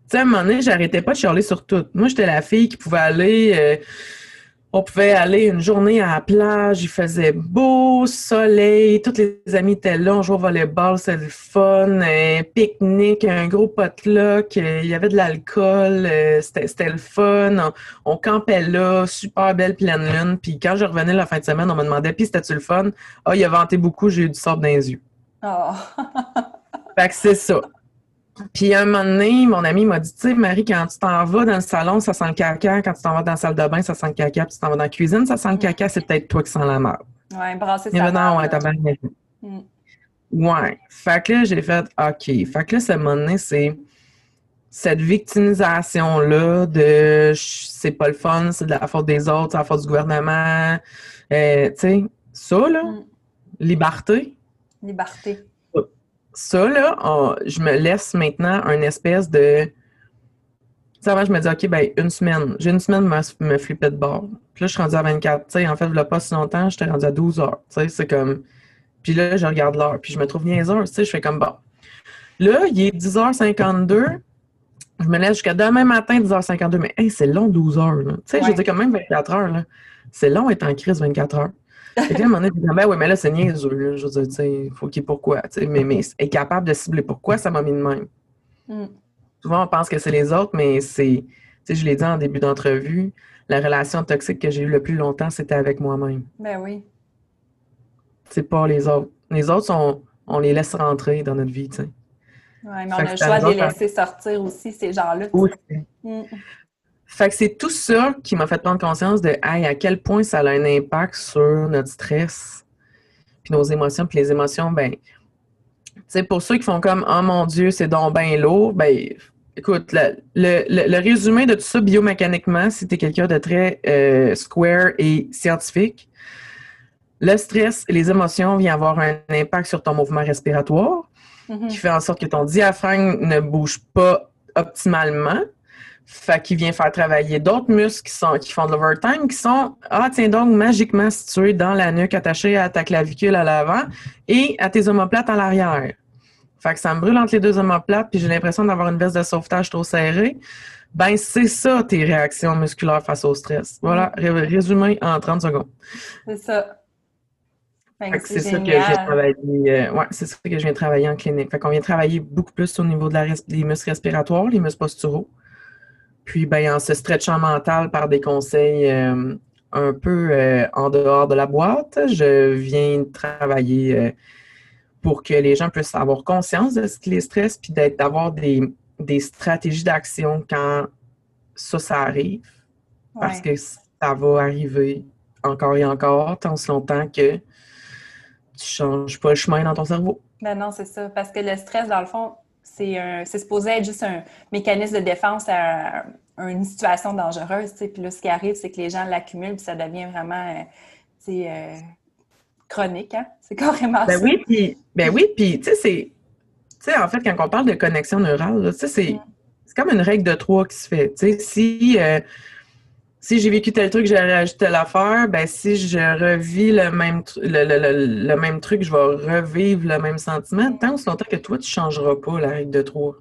sais, à un moment donné, j'arrêtais pas de chialer sur tout. Moi, j'étais la fille qui pouvait aller. Euh, on pouvait aller une journée à la plage, il faisait beau, soleil, tous les amis étaient là, on jouait au volleyball, c'était le fun, un pique-nique, un gros potluck, il y avait de l'alcool, euh, c'était le fun, on, campait là, super belle pleine lune, puis quand je revenais la fin de semaine, on me demandait, puis c'était-tu le fun? Ah, il a vanté beaucoup, j'ai eu du sort dans les yeux. Oh. fait que c'est ça. Puis un moment donné, mon ami m'a dit, tu sais, Marie, quand tu t'en vas dans le salon, ça sent le caca. Quand tu t'en vas dans la salle de bain, ça sent le caca. Puis tu t'en vas dans la cuisine, ça sent le caca. C'est peut-être toi qui sens la merde. Ouais, brasser sa Non, ouais, t'as bien mm. Ouais. Fait que là, j'ai fait, OK. Fait que là, ce moment donné, c'est cette victimisation-là de c'est pas le fun, c'est de la faute des autres, c'est la faute du gouvernement. Euh, tu sais, ça, là, mm. liberté. Liberté ça, là, je me laisse maintenant un espèce de. Tu sais, avant, je me dis, OK, ben, une semaine. J'ai une semaine me, me flipper de bord. Puis là, je suis rendue à 24. Tu sais, en fait, il pas si longtemps, j'étais rendue à 12 heures. Tu sais, c'est comme. Puis là, je regarde l'heure. Puis je me trouve heures. Tu sais, je fais comme, bon. Là, il est 10h52. Je me laisse jusqu'à demain matin, 10h52. Mais, hey, c'est long, 12 heures. Tu sais, je dis quand même 24 heures. Là. C'est long être en crise 24 heures. Et puis à un moment donné, ben oui, mais là, c'est niaiseux. Je veux dire, tu sais, il faut qu'il y ait pourquoi. Mais, mais être capable de cibler pourquoi, ça m'a mis de même. Mm. Souvent, on pense que c'est les autres, mais c'est, tu sais, je l'ai dit en début d'entrevue, la relation toxique que j'ai eue le plus longtemps, c'était avec moi-même. Ben oui. C'est pas les autres. Les autres, on, on les laisse rentrer dans notre vie, tu sais. Oui, mais on a le choix de les laisser sortir aussi, ces gens-là. Aussi. Mm. Fait que c'est tout ça qui m'a fait prendre conscience de à quel point ça a un impact sur notre stress, puis nos émotions, puis les émotions, ben, tu sais, pour ceux qui font comme Oh mon Dieu, c'est donc bien lourd, ben, écoute, le, résumé de tout ça biomécaniquement, si tu es quelqu'un de très euh, square et scientifique, le stress et les émotions viennent avoir un impact sur ton mouvement respiratoire, mm-hmm. qui fait en sorte que ton diaphragme ne bouge pas optimalement. Fait qu'il vient faire travailler d'autres muscles qui, sont, qui font de l'overtime, qui sont, ah, tiens donc, magiquement situés dans la nuque, attachés à ta clavicule à l'avant et à tes omoplates à l'arrière. Fait que ça me brûle entre les deux omoplates, puis j'ai l'impression d'avoir une veste de sauvetage trop serrée. Ben, c'est ça, tes réactions musculaires face au stress. Voilà, résumé en 30 secondes. C'est ça. C'est ça que j'ai travaillé. Euh, ouais, c'est ça que je viens travailler en clinique. Fait qu'on vient travailler beaucoup plus au niveau de la, des muscles respiratoires, les muscles posturaux. Puis, ben, en se stretchant mental par des conseils euh, un peu euh, en dehors de la boîte, je viens travailler euh, pour que les gens puissent avoir conscience de ce qui les stresse, puis d'avoir des, stratégies d'action quand ça, ça arrive. Parce que ça va arriver encore et encore, tant si longtemps que tu changes pas le chemin dans ton cerveau. Ben non, c'est ça. Parce que le stress, dans le fond, c'est supposé être juste un mécanisme de défense à, une situation dangereuse. Puis là, ce qui arrive, c'est que les gens l'accumulent, puis ça devient vraiment euh, euh, chronique. Hein? C'est carrément ben Oui, puis, ben oui, puis tu sais, c'est. en fait, quand on parle de connexion neurale, c'est mm. c'est comme une règle de trois qui se fait. si euh, si j'ai vécu tel truc, j'ai réagi telle affaire, ben si je revis le même, le, même truc, je vais revivre le même sentiment. Tant aussi longtemps que toi, tu ne changeras pas la règle de trois.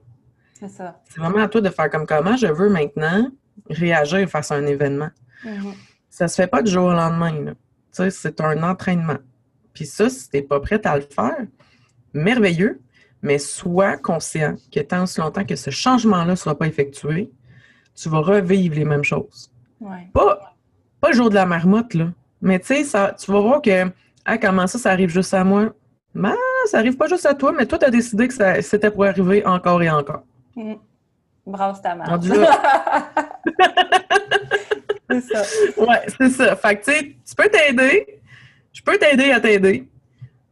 C'est ça. C'est vraiment à toi de faire comme comment je veux maintenant réagir face à un événement. Mm-hmm. Ça se fait pas du jour au lendemain. C'est un entraînement. Puis ça, si tu n'es pas prête à le faire, merveilleux, mais sois conscient que tant aussi longtemps que ce changement-là ne sera pas effectué, tu vas revivre les mêmes choses. Pas, pas le jour de la marmotte, là. Mais tu sais, tu vas voir que ah, comment ça, ça arrive juste à moi? Ben, ça arrive pas juste à toi, mais toi, tu as décidé que c'était pour arriver encore et encore. Mmh. Brasse ta mère. c'est ça. Ouais, c'est ça. Fait que tu sais, tu peux t'aider. Je peux t'aider à t'aider,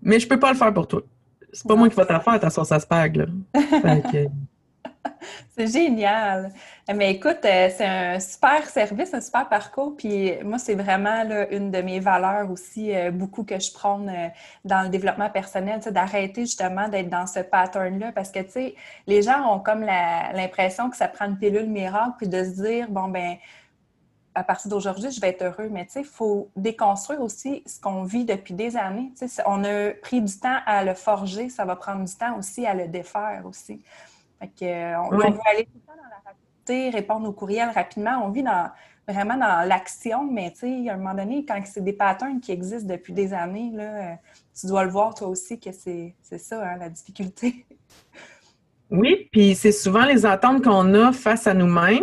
mais je peux pas le faire pour toi. C'est pas moi qui vais te faire ta sauce à spag, là. C'est génial. Mais écoute, euh, c'est un super service, un super parcours. Puis moi, c'est vraiment une de mes valeurs aussi, euh, beaucoup que je prône euh, dans le développement personnel, d'arrêter justement d'être dans ce pattern-là. Parce que, tu sais, les gens ont comme l'impression que ça prend une pilule miracle, puis de se dire, bon, ben à partir d'aujourd'hui, je vais être heureux. Mais tu sais, il faut déconstruire aussi ce qu'on vit depuis des années. Tu sais, on a pris du temps à le forger, ça va prendre du temps aussi à le défaire aussi. Fait que, euh, on, veut aller tout le temps dans la rapidité, répondre aux courriels rapidement. On vit dans, vraiment dans l'action, mais tu sais, à un moment donné, quand c'est des patterns qui existent depuis des années, là, euh, tu dois le voir toi aussi que c'est ça, hein, la difficulté. Oui, puis c'est souvent les attentes qu'on a face à nous-mêmes,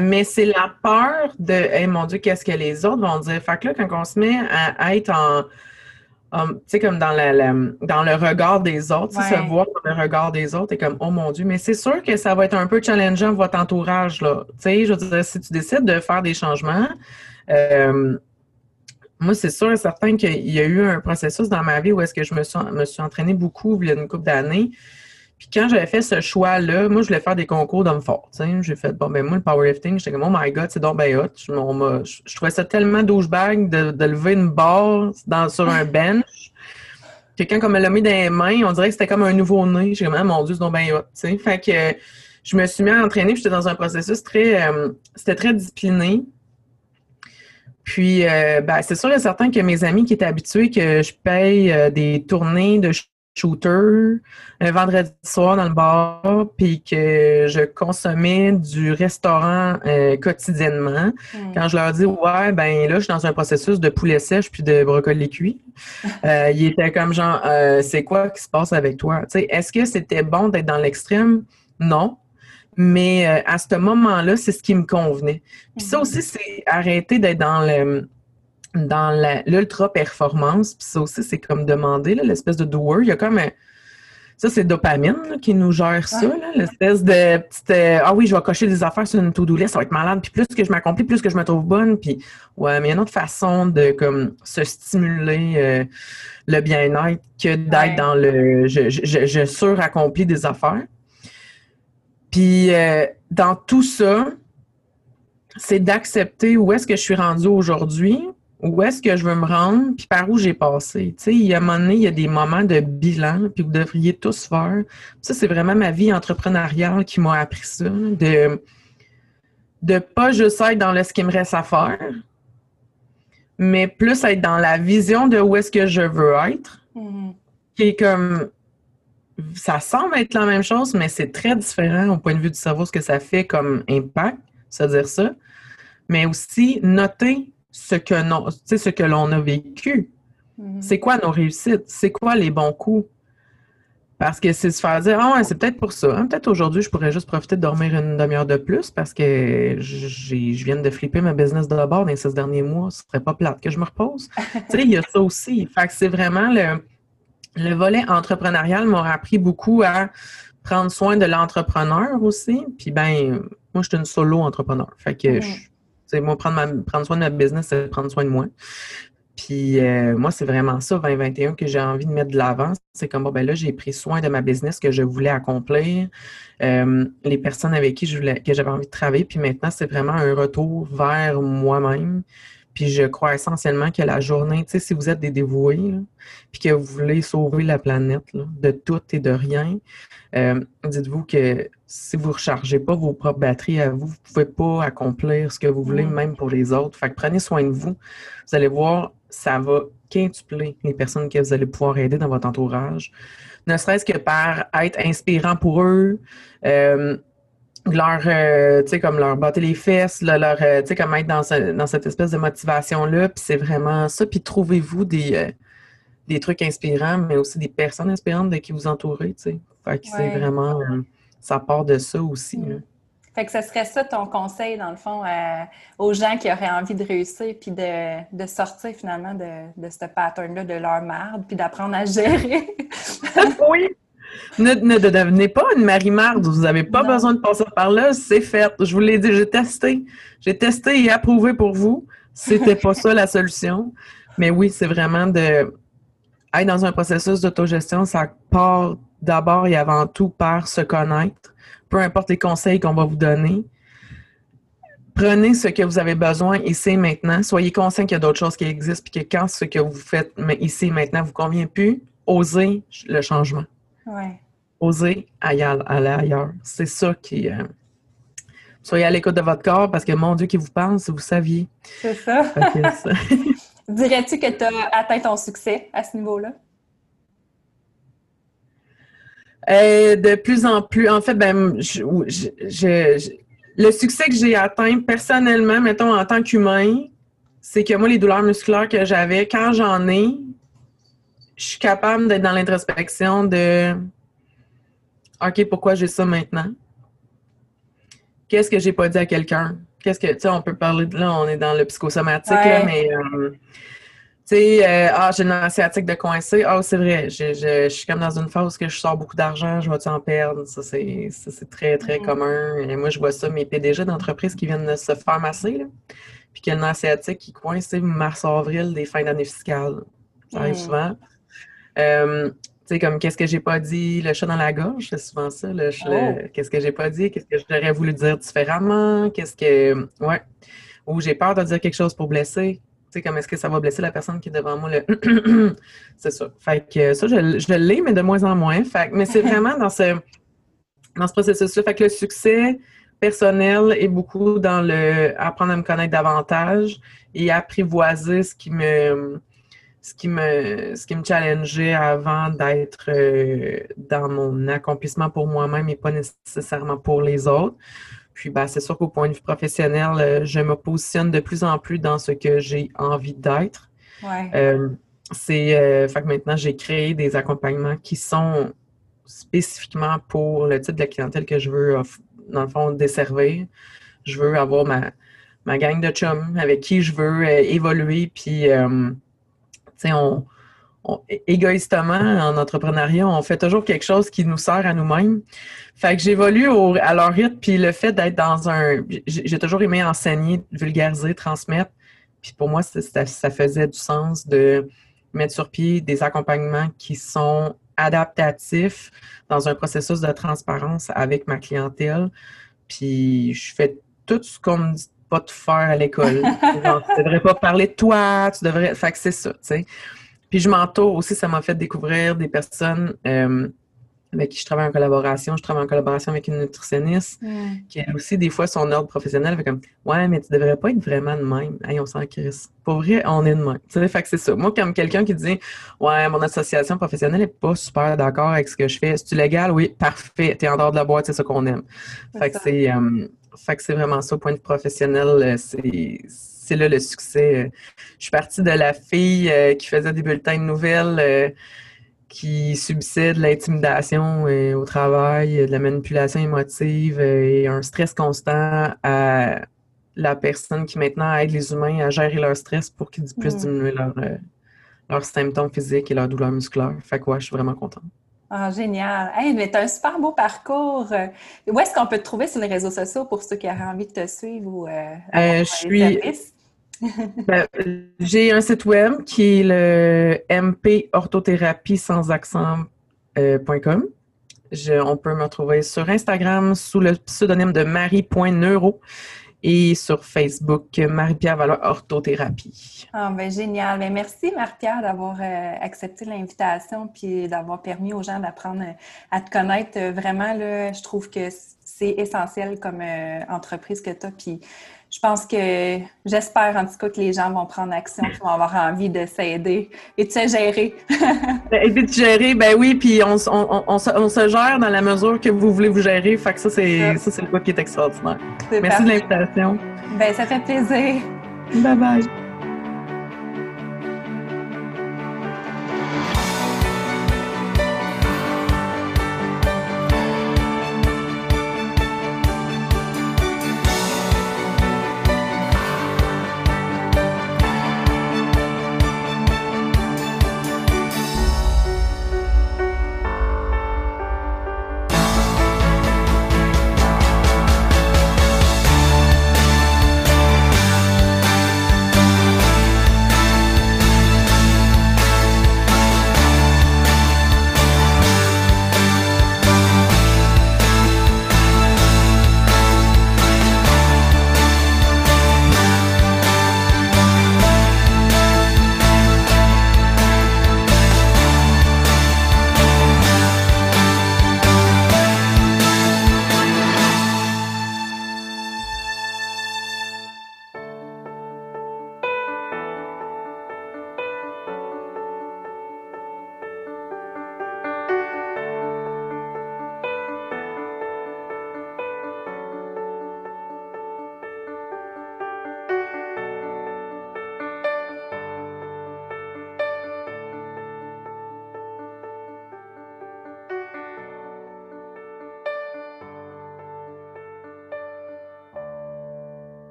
mais c'est la peur de hey, mon Dieu, qu'est-ce que les autres vont dire? Fait que là, quand on se met à être en tu sais, comme dans, la, dans le regard des autres, se voir dans le regard des autres, et comme, oh mon Dieu, mais c'est sûr que ça va être un peu challengeant votre entourage, là. Tu sais, je veux dire, si tu décides de faire des changements, euh, moi, c'est sûr et certain qu'il y a eu un processus dans ma vie où est-ce que je me suis, me suis entraînée beaucoup il y a une couple d'années. Puis quand j'avais fait ce choix-là, moi, je voulais faire des concours d'hommes forts. J'ai fait, bon, ben moi, le powerlifting, j'étais comme, oh my God, c'est donc ben hot. Je, je, trouvais ça tellement douchebag de, de lever une barre dans, sur un bench. Quelqu'un comme me l'a mis dans les mains, on dirait que c'était comme un nouveau-né. J'ai comme, oh, mon Dieu, c'est donc ben hot. T'sais. Fait que je me suis mis à entraîner, j'étais dans un processus très, euh, c'était très discipliné. Puis, euh, ben, c'est sûr et certain que mes amis qui étaient habitués que je paye euh, des tournées de shooter un vendredi soir dans le bar, puis que je consommais du restaurant euh, quotidiennement. Hmm. Quand je leur dis ouais, ben là, je suis dans un processus de poulet sèche puis de brocoli cuit, euh, ils étaient comme genre euh, c'est quoi qui se passe avec toi? Est-ce que c'était bon d'être dans l'extrême? Non. Mais à ce moment-là, c'est ce qui me convenait. Puis ça hmm. aussi, c'est arrêter d'être dans le dans l'ultra performance, puis ça aussi, c'est comme demander l'espèce de doer. Il y a comme un, ça, c'est dopamine qui nous gère ça, l'espèce de petite euh, Ah oui, je vais cocher des affaires sur une to-do list, ça va être malade. Puis plus que je m'accomplis, plus que je me trouve bonne. Puis ouais, mais il y a une autre façon de comme se stimuler euh, le bien-être que d'être dans le je, je, je, suraccomplis des affaires. Puis euh, dans tout ça, c'est d'accepter où est-ce que je suis rendue aujourd'hui, où est-ce que je veux me rendre, puis par où j'ai passé. Tu sais, il y a un moment donné, il y a des moments de bilan, puis vous devriez tous faire. Ça, c'est vraiment ma vie entrepreneuriale qui m'a appris ça, de de pas juste être dans le ce qui me reste à faire, mais plus être dans la vision de où est-ce que je veux être, mm-hmm. qui est comme ça semble être la même chose, mais c'est très différent au point de vue du cerveau, ce que ça fait comme impact, c'est-à-dire ça. Mais aussi noter ce que, non, ce que l'on a vécu. Mm-hmm. C'est quoi nos réussites? C'est quoi les bons coups? Parce que c'est se faire dire, ah c'est peut-être pour ça. Hein, peut-être aujourd'hui, je pourrais juste profiter de dormir une demi-heure de plus parce que je viens de flipper ma business de bord dans les six derniers mois. Ce serait pas plate que je me repose. tu sais, il y a ça aussi. Fait que c'est vraiment le, le volet entrepreneurial m'a appris beaucoup à prendre soin de l'entrepreneur aussi. Puis ben, moi, je suis une solo entrepreneur. Fait que mm-hmm. C'est moi, prendre, prendre soin de ma business, c'est prendre soin de moi. Puis euh, moi, c'est vraiment ça, 2021, que j'ai envie de mettre de l'avant. C'est comme, bon, ben là, j'ai pris soin de ma business que je voulais accomplir, euh, les personnes avec qui je voulais, que j'avais envie de travailler. Puis maintenant, c'est vraiment un retour vers moi-même. Puis je crois essentiellement que la journée, tu sais, si vous êtes des dévoués, puis que vous voulez sauver la planète de tout et de rien, euh, dites-vous que si vous ne rechargez pas vos propres batteries à vous, vous ne pouvez pas accomplir ce que vous voulez, même pour les autres. Fait que prenez soin de vous. Vous allez voir, ça va quintupler les personnes que vous allez pouvoir aider dans votre entourage. Ne serait-ce que par être inspirant pour eux, euh, leur, euh, tu sais, comme leur botter les fesses, leur, euh, tu sais, comme être dans, dans cette espèce de motivation-là. Puis c'est vraiment ça. Puis trouvez-vous des, des trucs inspirants, mais aussi des personnes inspirantes de qui vous entourez, tu sais. Fait que c'est vraiment ça part de ça aussi. Fait que ce serait ça ton conseil, dans le fond, aux gens qui auraient envie de réussir puis de, sortir finalement de, de ce pattern-là de leur marde puis d'apprendre à gérer? oui! Ne, devenez pas une marie-marde. Vous n'avez pas besoin de passer par là. C'est fait. Je vous l'ai dit, j'ai testé. J'ai testé et approuvé pour vous. C'était pas ça la solution. Mais oui, c'est vraiment de être dans un processus d'autogestion. Ça part d'abord et avant tout par se connaître, peu importe les conseils qu'on va vous donner. Prenez ce que vous avez besoin ici maintenant. Soyez conscient qu'il y a d'autres choses qui existent, puis que quand ce que vous faites ici maintenant vous convient plus, osez le changement. Ouais. Osez aller ailleurs. C'est ça qui. Euh, soyez à l'écoute de votre corps parce que mon Dieu qui vous pense, vous saviez. C'est ça. Dirais-tu que tu as atteint ton succès à ce niveau-là? Euh, de plus en plus, en fait, ben, je, le succès que j'ai atteint personnellement, mettons en tant qu'humain, c'est que moi, les douleurs musculaires que j'avais, quand j'en ai, je suis capable d'être dans l'introspection de OK, pourquoi j'ai ça maintenant? Qu'est-ce que j'ai pas dit à quelqu'un? Qu'est-ce que, tu sais, on peut parler de là, on est dans le psychosomatique, là, mais euh, tu sais, euh, ah, j'ai une asiatique de coincé. Ah, c'est vrai, je, je, suis comme dans une phase où je sors beaucoup d'argent, je vais-tu en perdre? Ça, c'est très, très mm-hmm. commun. Et moi, je vois ça, mes PDG d'entreprise qui viennent de se faire masser, là, puis qu'il y a une asiatique qui coince, mars-avril des fins d'année fiscale. Ça arrive mm. souvent. Euh, tu sais, comme qu'est-ce que j'ai pas dit, le chat dans la gorge, c'est souvent ça. Le, oh. Qu'est-ce que j'ai pas dit, qu'est-ce que j'aurais voulu dire différemment, qu'est-ce que. Ouais. Ou j'ai peur de dire quelque chose pour blesser sais, comme est-ce que ça va blesser la personne qui est devant moi? Le... c'est ça. Fait que ça, je, je l'ai, mais de moins en moins. Fait mais c'est vraiment dans ce, dans ce processus-là. Fait que le succès personnel est beaucoup dans le apprendre à me connaître davantage et apprivoiser ce qui me ce qui me ce qui me challengeait avant d'être euh, dans mon accomplissement pour moi-même et pas nécessairement pour les autres. Puis ben, c'est sûr qu'au point de vue professionnel, euh, je me positionne de plus en plus dans ce que j'ai envie d'être. Ouais. Euh, c'est euh, fait que maintenant j'ai créé des accompagnements qui sont spécifiquement pour le type de clientèle que je veux dans le fond desservir. Je veux avoir ma, ma gang de chums avec qui je veux évoluer puis on égoïstement, en entrepreneuriat, on fait toujours quelque chose qui nous sert à nous-mêmes. Fait que j'évolue à leur rythme, puis le fait d'être dans un... J'ai toujours aimé enseigner, vulgariser, transmettre. Puis pour moi, ça, faisait du sens de mettre sur pied des accompagnements qui sont adaptatifs dans un processus de transparence avec ma clientèle. Puis je fais tout ce qu'on me pas de faire à l'école. tu devrais pas parler de toi, tu devrais... Fait que c'est ça, tu sais. Puis je m'entoure aussi, ça m'a fait découvrir des personnes euh, avec qui je travaille en collaboration. Je travaille en collaboration avec une nutritionniste qui a aussi des fois son ordre professionnel fait comme Ouais, mais tu devrais pas être vraiment de même. Hey, on s'en crisse. Pour vrai, on est de même. Tu sais, fait que c'est ça. Moi, comme quelqu'un qui dit Ouais, mon association professionnelle n'est pas super d'accord avec ce que je fais. C'est-tu légal? Oui, parfait. T'es en dehors de la boîte, c'est ça qu'on aime. Fait que c'est. Euh, fait que c'est vraiment ça, au point de vue professionnel, euh, c'est c'est là le succès. Je suis partie de la fille euh, qui faisait des bulletins de nouvelles, euh, qui subissait de l'intimidation au travail, de la manipulation émotive et un stress constant à la personne qui maintenant aide les humains à gérer leur stress pour qu'ils puissent mm. diminuer leurs symptômes physiques et leurs douleurs musculaires. Fait que je suis vraiment contente. Ah, génial. Hey, mais tu as un super beau parcours. Où est-ce qu'on peut te trouver sur les réseaux sociaux pour ceux qui auraient envie de te suivre ou je suis ben, j'ai un site web qui est le mporthothérapie sans accent.com. Euh, on peut me retrouver sur Instagram sous le pseudonyme de marie.neuro et sur Facebook, Marie-Pierre Valeur Orthothérapie. Ah, ben, génial. Ben, merci, Marie-Pierre, d'avoir euh, accepté l'invitation puis d'avoir permis aux gens d'apprendre à te connaître. Vraiment, là, je trouve que c'est essentiel comme euh, entreprise que tu as. Puis je pense que j'espère en tout cas que les gens vont prendre action, qu'ils vont avoir envie de s'aider et de se gérer. et de gérer, ben oui, puis on, se, gère dans la mesure que vous voulez vous gérer. Fait que ça, c'est ça, c'est le quoi qui est extraordinaire. Merci de l'invitation. Ben, ça fait plaisir. Bye bye.